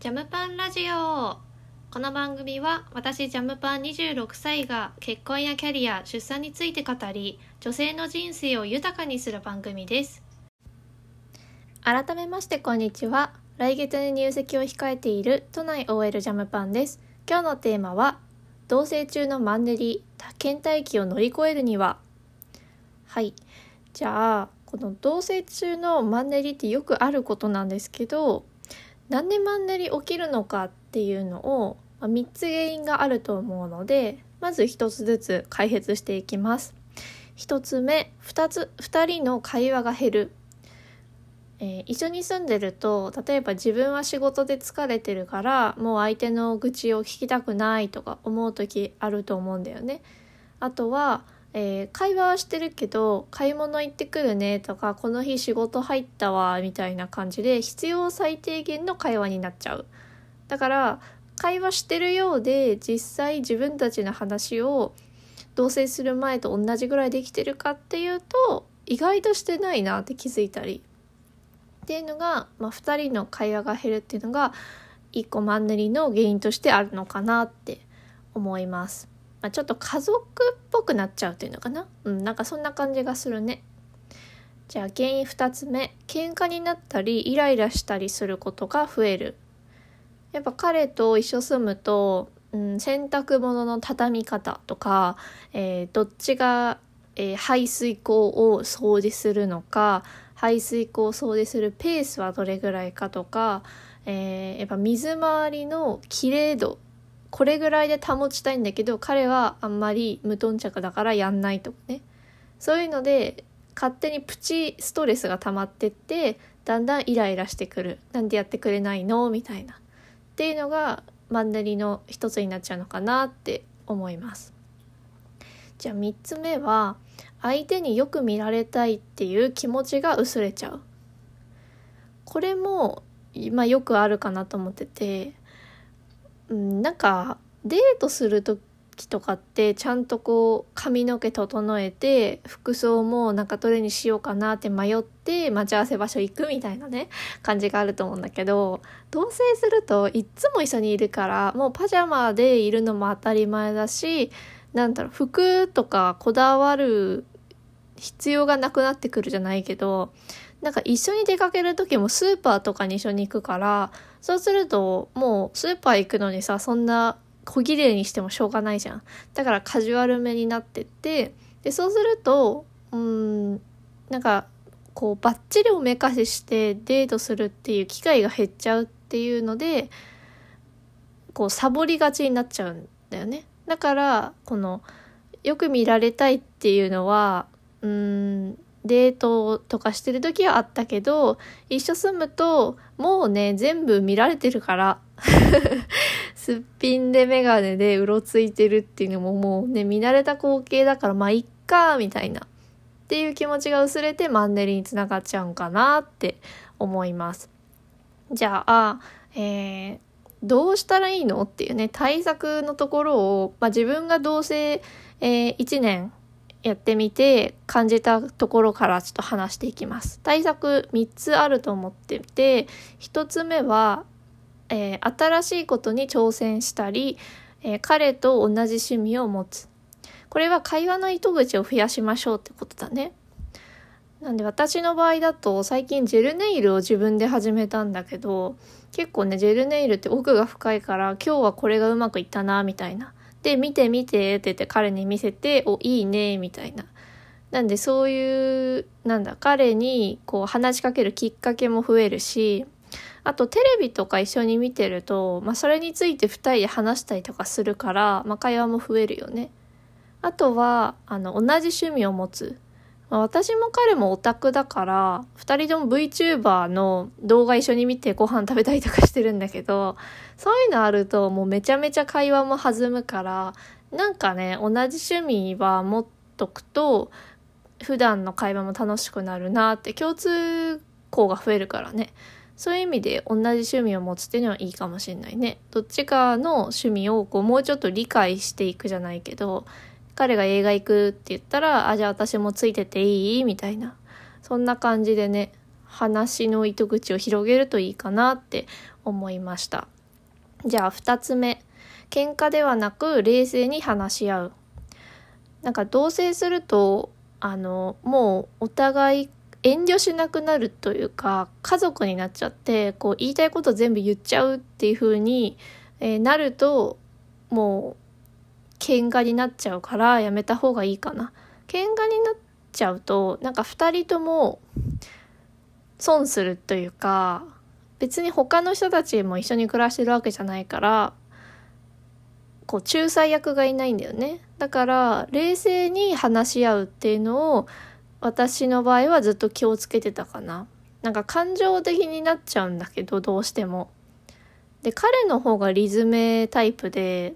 ジャムパンラジオ。この番組は私ジャムパン26歳が結婚やキャリア出産について語り女性の人生を豊かにする番組です。改めましてこんにちは。来月に入籍を控えている都内 OL ジャムパンです。今日のテーマは同棲中のマンネリ倦怠期を乗り越えるには。はい。じゃあこの同棲中のマンネリってよくあることなんですけどなんでマンネリ起きるのかっていうのを、ま、3つ原因があると思うのでまず1つずつ解説していきます。1つ目2つ2人の会話が減る、えー、一緒に住んでると例えば自分は仕事で疲れてるからもう相手の愚痴を聞きたくないとか思う時あると思うんだよね。あとはえー、会話はしてるけど買い物行ってくるねとかこの日仕事入ったわみたいな感じで必要最低限の会話になっちゃうだから会話してるようで実際自分たちの話を同棲する前と同じぐらいできてるかっていうと意外としてないなって気づいたりっていうのが、まあ、2人の会話が減るっていうのが1個マンネリの原因としてあるのかなって思います。まあ、ちょっと家族っぽくなっちゃうっていうのかな？うんなんかそんな感じがするね。じゃあ原因2つ目。喧嘩になったりイライラしたりすることが増える。やっぱ彼と一緒住むと、うん、洗濯物の畳み方とか、えー、どっちが、えー、排水口を掃除するのか排水口を掃除するペースはどれぐらいかとか、えー、やっぱ水回りの綺麗度これぐらいで保ちたいんだけど彼はあんまり無頓着だからやんないとかね。そういうので勝手にプチストレスが溜まってってだんだんイライラしてくる。なんでやってくれないのみたいな。っていうのがマンネリの一つになっちゃうのかなって思います。じゃあ3つ目は相手によく見られたいっていう気持ちが薄れちゃう。これもまあよくあるかなと思っててうん、なんかデートする時とかってちゃんとこう髪の毛整えて服装もなんかどれにしようかなって迷って待ち合わせ場所行くみたいなね感じがあると思うんだけど同棲するといっつも一緒にいるからもうパジャマでいるのも当たり前だしなんだろう服とかこだわる必要がなくなってくるじゃないけどなんか一緒に出かける時もスーパーとかに一緒に行くからそうするともうスーパー行くのにさそんな小綺麗にしてもしょうがないじゃん。だからカジュアルめになってって。でそうするとうんなんかこうバッチリおめかししてデートするっていう機会が減っちゃうっていうのでこうサボりがちになっちゃうんだよね。だからこのよく見られたいっていうのはうんデートとかしてる時はあったけど一緒住むともうね全部見られてるから すっぴんで眼鏡でうろついてるっていうのももうね見慣れた光景だからまあいっかみたいな。っていう気持ちが薄れてマンネリにつながっちゃうんかなって思います。じゃあ、えー、どうしたらいいの？っていうね対策のところを、まあ、自分が同棲、えー、1年やってみて感じたところからちょっと話していきます。対策3つあると思ってて1つ目は、えー、新しいことに挑戦したり、えー、彼と同じ趣味を持つ。これは会話の糸口を増やしましょうってことだね。なんで私の場合だと最近ジェルネイルを自分で始めたんだけど結構ねジェルネイルって奥が深いから今日はこれがうまくいったなみたいなで、見て見てって言って彼に見せて、お、いいね、みたいな。なんでそういう、なんだ、彼にこう話しかけるきっかけも増えるし、あとテレビとか一緒に見てると、まあそれについて2人で話したりとかするから、まあ会話も増えるよね。あとは、あの、同じ趣味を持つ。私も彼もオタクだから、二人とも VTuber の動画一緒に見てご飯食べたりとかしてるんだけど、そういうのあるともうめちゃめちゃ会話も弾むから、なんかね、同じ趣味は持っとくと、普段の会話も楽しくなるなって共通項が増えるからね。そういう意味で同じ趣味を持つっていうのはいいかもしれないね。どっちかの趣味をこうもうちょっと理解していくじゃないけど、彼が映画行くって言ったら、あ、じゃあ私もついてていい？みたいな。そんな感じでね、話の糸口を広げるといいかなって思いました。じゃあ2つ目。喧嘩ではなく冷静に話し合う。なんか同棲するとあのもうお互い遠慮しなくなるというか家族になっちゃってこう言いたいこと全部言っちゃうっていう風に、えー、なるともう喧嘩になっちゃうからやめた方がいいかな。喧嘩になっちゃうとなんか2人とも損するというか別に他の人たちも一緒に暮らしてるわけじゃないからこう仲裁役がいないんだよね。だから冷静に話し合うっていうのを私の場合はずっと気をつけてたかな。なんか感情的になっちゃうんだけどどうしても。で彼の方がリズメタイプで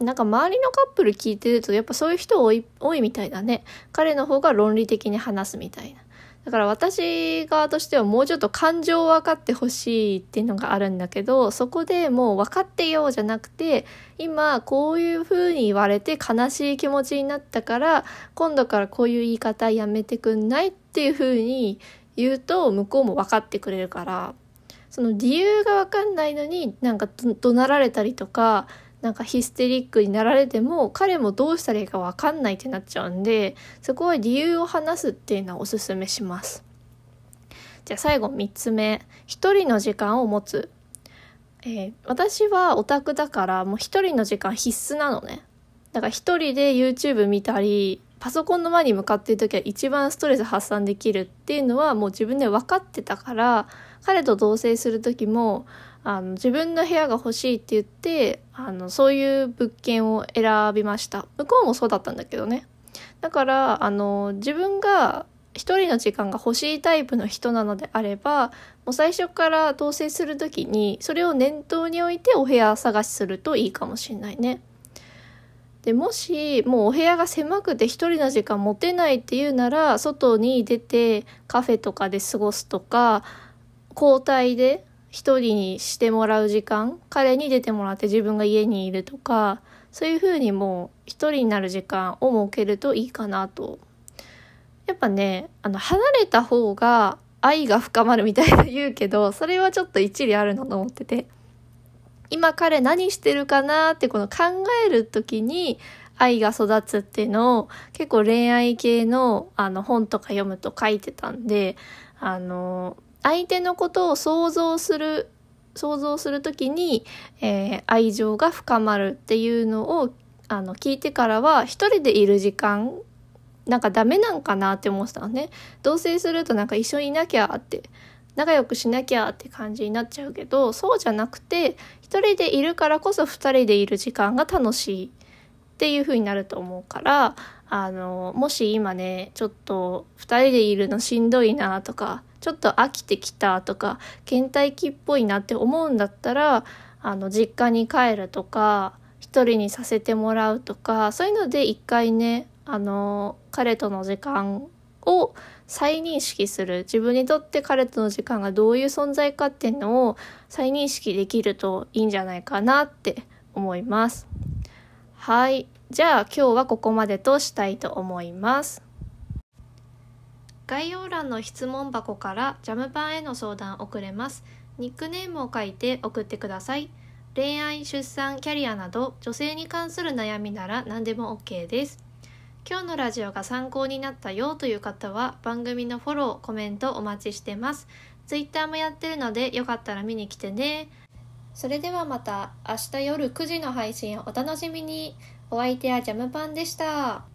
なんか周りのカップル聞いてるとやっぱそういう人多い多いみたいだね。彼の方が論理的に話すみたいな。だから私側としてはもうちょっと感情を分かってほしいっていうのがあるんだけどそこでもう分かってようじゃなくて今こういう風に言われて悲しい気持ちになったから今度からこういう言い方やめてくんないっていう風に言うと向こうも分かってくれるからその理由が分かんないのになんか怒鳴られたりとかなんかヒステリックになられても彼もどうしたらいいか分かんないってなっちゃうんでそこは理由を話すっていうのはおすすめします。じゃあ最後3つ目。一人の時間を持つ、えー、私はオタクだからもう一人の時間必須なのね。だから一人で YouTube 見たりパソコンの前に向かっている時は一番ストレス発散できるっていうのはもう自分で分かってたから彼と同棲する時もあの自分の部屋が欲しいって言ってあのそういう物件を選びました向こうもそうだったんだけどねだからあの自分が一人の時間が欲しいタイプの人なのであればもう最初から同棲する時にそれを念頭に置いてお部屋探しするといいかもしれないね。でもしもうお部屋が狭くて一人の時間持てないっていうなら外に出てカフェとかで過ごすとか交代で一人にしてもらう時間彼に出てもらって自分が家にいるとかそういう風にもう一人になる時間を設けるといいかなと。やっぱねあの離れた方が愛が深まるみたいな言うけどそれはちょっと一理あるのと思ってて。今彼何してるかなってこの考える時に愛が育つっていうのを結構恋愛系のあの本とか読むと書いてたんであの相手のことを想像する想像する時に、えー、愛情が深まるっていうのをあの聞いてからは一人でいる時間なんかダメなんかなって思ってたのね。同棲するとなんか一緒にいなきゃって仲良くしなきゃって感じになっちゃうけどそうじゃなくて一人でいるからこそ二人でいる時間が楽しい。っていう風になると思うからあのもし今ねちょっと二人でいるのしんどいなとかちょっと飽きてきたとか倦怠期っぽいなって思うんだったらあの実家に帰るとか一人にさせてもらうとかそういうので一回ねあの彼との時間を再認識する自分にとって彼との時間がどういう存在かっていうのを再認識できるといいんじゃないかなって思います。はいじゃあ今日はここまでとしたいと思います。概要欄の質問箱からジャムパンへの相談送れます。ニックネームを書いて送ってください。恋愛、出産、キャリアなど女性に関する悩みなら何でも OK です。今日のラジオが参考になったよという方は番組のフォロー、コメントお待ちしてます。Twitter もやってるのでよかったら見に来てね。それではまた明日夜9時の配信をお楽しみに。お相手はジャムパンでした。